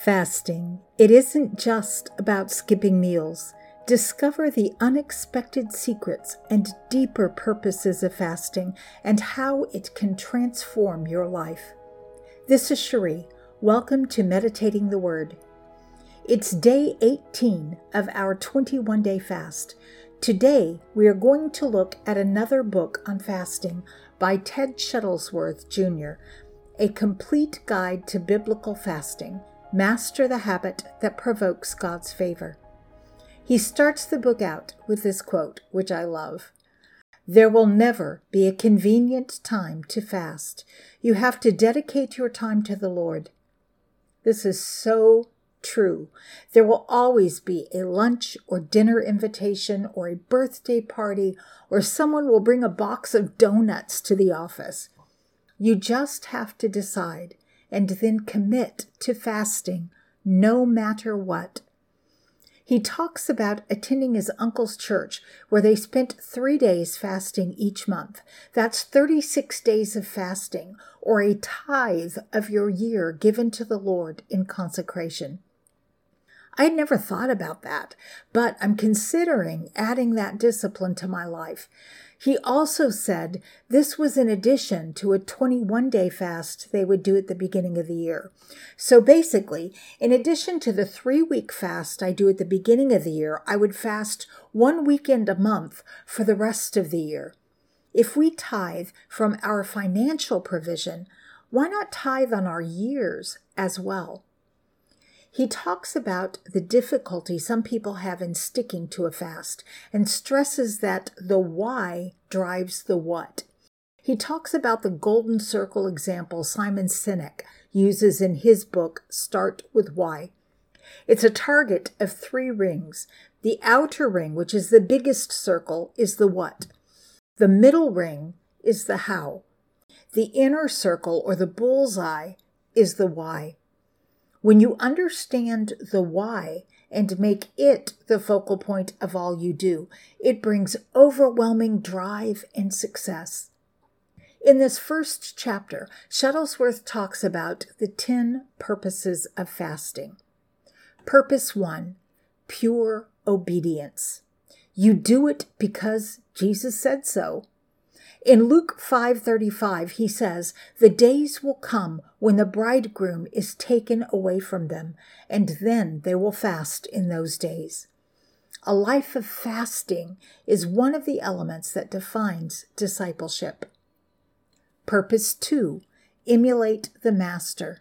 Fasting. It isn't just about skipping meals. Discover the unexpected secrets and deeper purposes of fasting and how it can transform your life. This is Cherie. Welcome to Meditating the Word. It's day 18 of our 21 day fast. Today, we are going to look at another book on fasting by Ted Shuttlesworth Jr., a complete guide to biblical fasting. Master the habit that provokes God's favor. He starts the book out with this quote, which I love. There will never be a convenient time to fast. You have to dedicate your time to the Lord. This is so true. There will always be a lunch or dinner invitation or a birthday party, or someone will bring a box of donuts to the office. You just have to decide and then commit to fasting no matter what. He talks about attending his uncle's church where they spent three days fasting each month. That's 36 days of fasting, or a tithe of your year given to the Lord in consecration. I had never thought about that, but I'm considering adding that discipline to my life. He also said this was in addition to a 21 day fast they would do at the beginning of the year. So basically, in addition to the three week fast I do at the beginning of the year, I would fast one weekend a month for the rest of the year. If we tithe from our financial provision, why not tithe on our years as well? He talks about the difficulty some people have in sticking to a fast and stresses that the why drives the what. He talks about the golden circle example Simon Sinek uses in his book, Start with Why. It's a target of three rings. The outer ring, which is the biggest circle, is the what. The middle ring is the how. The inner circle, or the bullseye, is the why. When you understand the why and make it the focal point of all you do, it brings overwhelming drive and success. In this first chapter, Shuttlesworth talks about the 10 purposes of fasting. Purpose 1 Pure obedience. You do it because Jesus said so. In Luke 5:35 he says, "The days will come when the bridegroom is taken away from them, and then they will fast in those days." A life of fasting is one of the elements that defines discipleship. Purpose 2 Emulate the Master.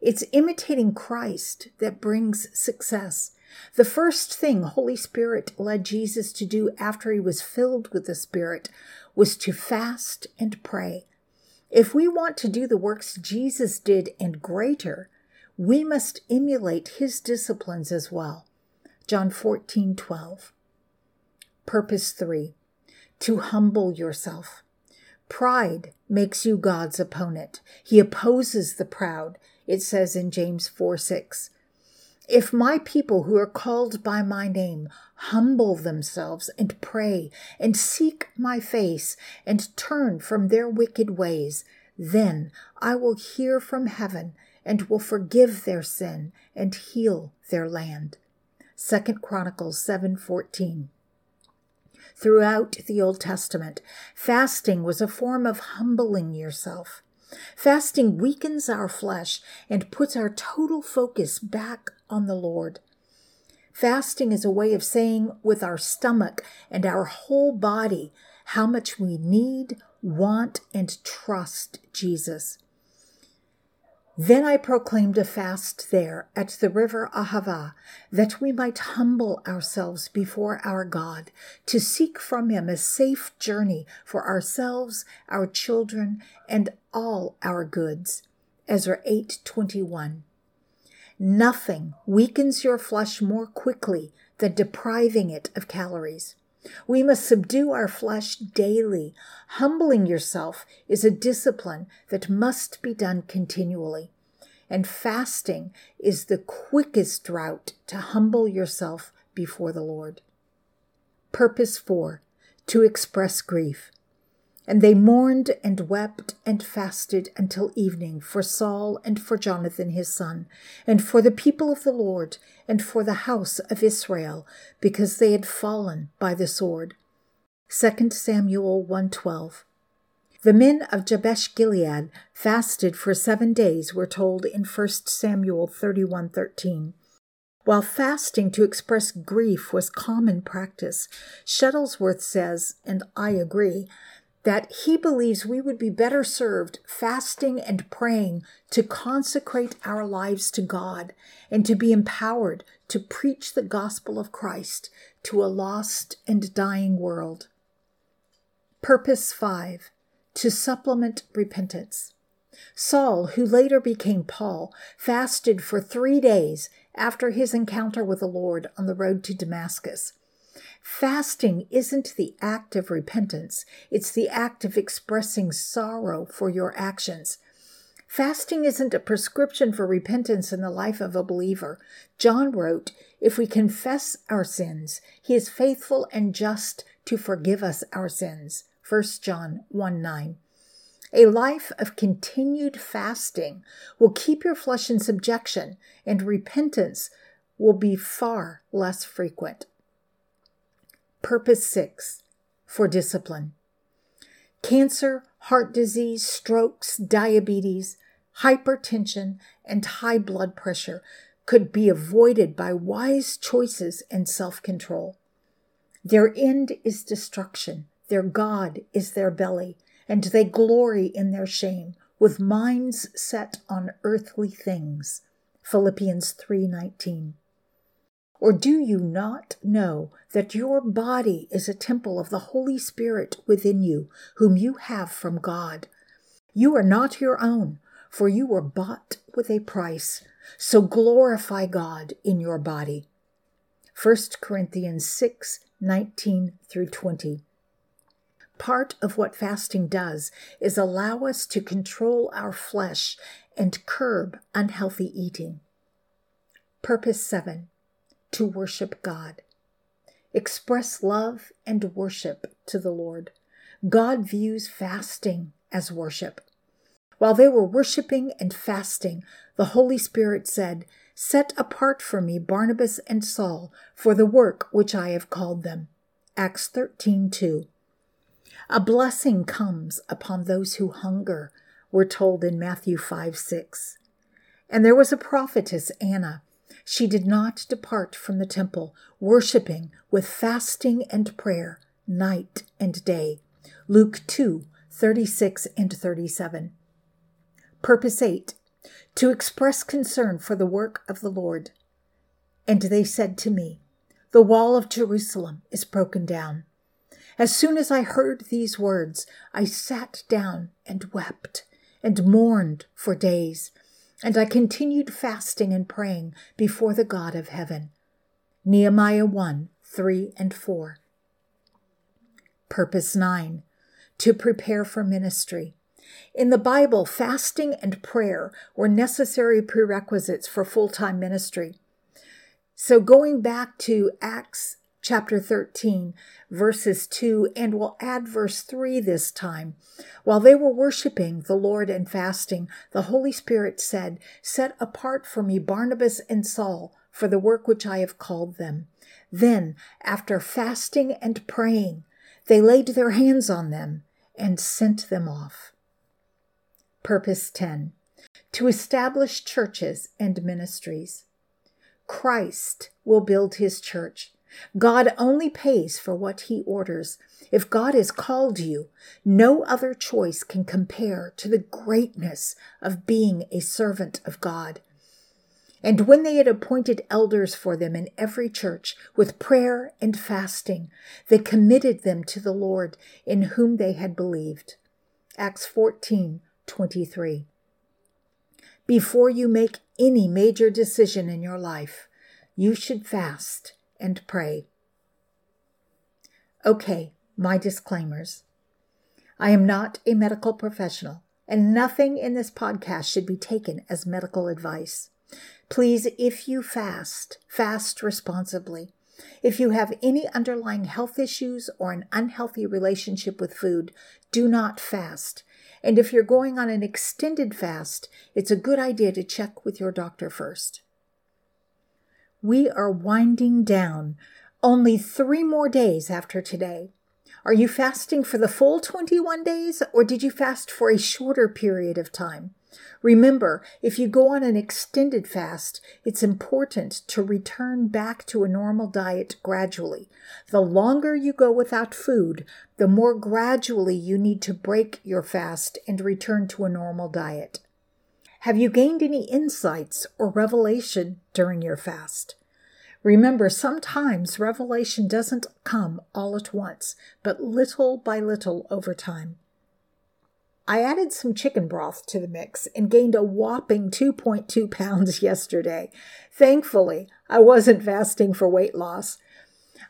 It's imitating Christ that brings success. The first thing Holy Spirit led Jesus to do after he was filled with the Spirit was to fast and pray. If we want to do the works Jesus did and greater, we must emulate his disciplines as well. John 14, 12. Purpose 3 To humble yourself. Pride makes you God's opponent. He opposes the proud, it says in James 4 6. If my people who are called by my name humble themselves and pray and seek my face and turn from their wicked ways, then I will hear from heaven and will forgive their sin and heal their land. 2 Chronicles 7:14 Throughout the Old Testament, fasting was a form of humbling yourself. Fasting weakens our flesh and puts our total focus back on the Lord. Fasting is a way of saying with our stomach and our whole body how much we need, want, and trust Jesus. Then I proclaimed a fast there at the river Ahava, that we might humble ourselves before our God, to seek from him a safe journey for ourselves, our children, and all our goods. Ezra 8:21. Nothing weakens your flesh more quickly than depriving it of calories. We must subdue our flesh daily. Humbling yourself is a discipline that must be done continually. And fasting is the quickest route to humble yourself before the Lord. Purpose 4 To express grief. And they mourned and wept and fasted until evening for Saul and for Jonathan his son, and for the people of the Lord, and for the house of Israel, because they had fallen by the sword. 2 Samuel 112. The men of Jabesh Gilead fasted for seven days, we're told in 1 Samuel 31:13. While fasting to express grief was common practice, Shuttlesworth says, and I agree, that he believes we would be better served fasting and praying to consecrate our lives to God and to be empowered to preach the gospel of Christ to a lost and dying world. Purpose 5 To supplement repentance. Saul, who later became Paul, fasted for three days after his encounter with the Lord on the road to Damascus. Fasting isn't the act of repentance, it's the act of expressing sorrow for your actions. Fasting isn't a prescription for repentance in the life of a believer. John wrote, If we confess our sins, he is faithful and just to forgive us our sins. 1 John 1 9. A life of continued fasting will keep your flesh in subjection, and repentance will be far less frequent. Purpose 6 for discipline. Cancer, heart disease, strokes, diabetes, hypertension, and high blood pressure could be avoided by wise choices and self control. Their end is destruction, their God is their belly, and they glory in their shame, with minds set on earthly things. Philippians 3:19. Or do you not know that your body is a temple of the Holy Spirit within you, whom you have from God? You are not your own, for you were bought with a price. So glorify God in your body. 1 Corinthians 6 19 through 20. Part of what fasting does is allow us to control our flesh and curb unhealthy eating. Purpose 7 to worship God. Express love and worship to the Lord. God views fasting as worship. While they were worshiping and fasting, the Holy Spirit said, Set apart for me Barnabas and Saul for the work which I have called them. Acts 13 2. A blessing comes upon those who hunger, we're told in Matthew 5 6. And there was a prophetess, Anna, she did not depart from the temple, worshiping with fasting and prayer night and day. Luke 2 36 and 37. Purpose 8 To express concern for the work of the Lord. And they said to me, The wall of Jerusalem is broken down. As soon as I heard these words, I sat down and wept and mourned for days and I continued fasting and praying before the God of heaven. Nehemiah 1 3 and 4. Purpose 9 To prepare for ministry. In the Bible, fasting and prayer were necessary prerequisites for full time ministry. So, going back to Acts chapter 13, verses 2, and we'll add verse 3 this time. While they were worshiping the Lord and fasting, the Holy Spirit said, Set apart for me Barnabas and Saul for the work which I have called them. Then, after fasting and praying, they laid their hands on them and sent them off. Purpose 10 To establish churches and ministries. Christ will build his church God only pays for what he orders. If God has called you, no other choice can compare to the greatness of being a servant of God. And when they had appointed elders for them in every church with prayer and fasting, they committed them to the Lord in whom they had believed. Acts 14 23. Before you make any major decision in your life, you should fast and pray. Okay, my disclaimers. I am not a medical professional, and nothing in this podcast should be taken as medical advice. Please, if you fast, fast responsibly. If you have any underlying health issues or an unhealthy relationship with food, do not fast. And if you're going on an extended fast, it's a good idea to check with your doctor first. We are winding down only three more days after today. Are you fasting for the full 21 days or did you fast for a shorter period of time? Remember, if you go on an extended fast, it's important to return back to a normal diet gradually. The longer you go without food, the more gradually you need to break your fast and return to a normal diet. Have you gained any insights or revelation during your fast? Remember, sometimes revelation doesn't come all at once, but little by little over time. I added some chicken broth to the mix and gained a whopping 2.2 pounds yesterday. Thankfully, I wasn't fasting for weight loss.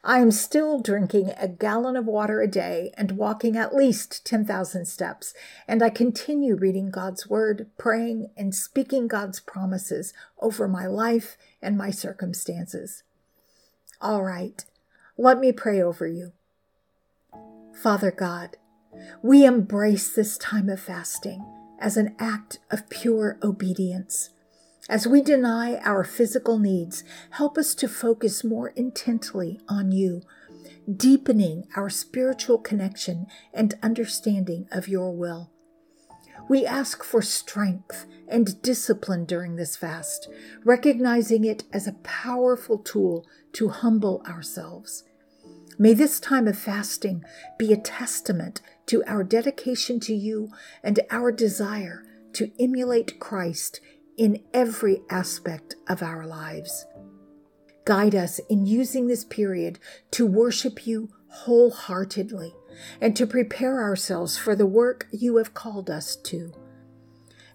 I am still drinking a gallon of water a day and walking at least 10,000 steps, and I continue reading God's Word, praying, and speaking God's promises over my life and my circumstances. All right, let me pray over you. Father God, we embrace this time of fasting as an act of pure obedience. As we deny our physical needs, help us to focus more intently on you, deepening our spiritual connection and understanding of your will. We ask for strength and discipline during this fast, recognizing it as a powerful tool to humble ourselves. May this time of fasting be a testament to our dedication to you and our desire to emulate Christ in every aspect of our lives. Guide us in using this period to worship you wholeheartedly and to prepare ourselves for the work you have called us to.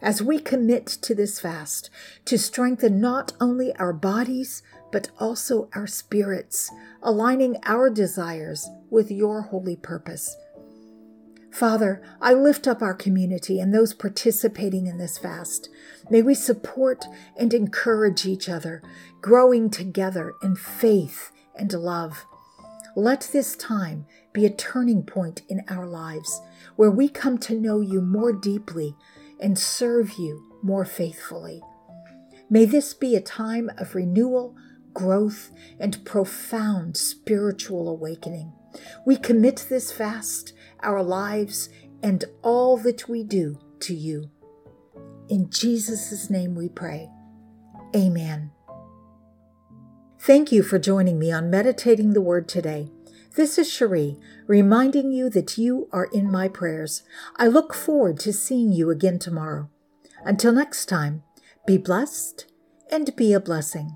As we commit to this fast, to strengthen not only our bodies, but also our spirits, aligning our desires with your holy purpose. Father, I lift up our community and those participating in this fast. May we support and encourage each other, growing together in faith and love. Let this time be a turning point in our lives where we come to know you more deeply and serve you more faithfully. May this be a time of renewal, growth, and profound spiritual awakening. We commit this fast, our lives, and all that we do to you. In Jesus' name we pray. Amen. Thank you for joining me on Meditating the Word today. This is Cherie, reminding you that you are in my prayers. I look forward to seeing you again tomorrow. Until next time, be blessed and be a blessing.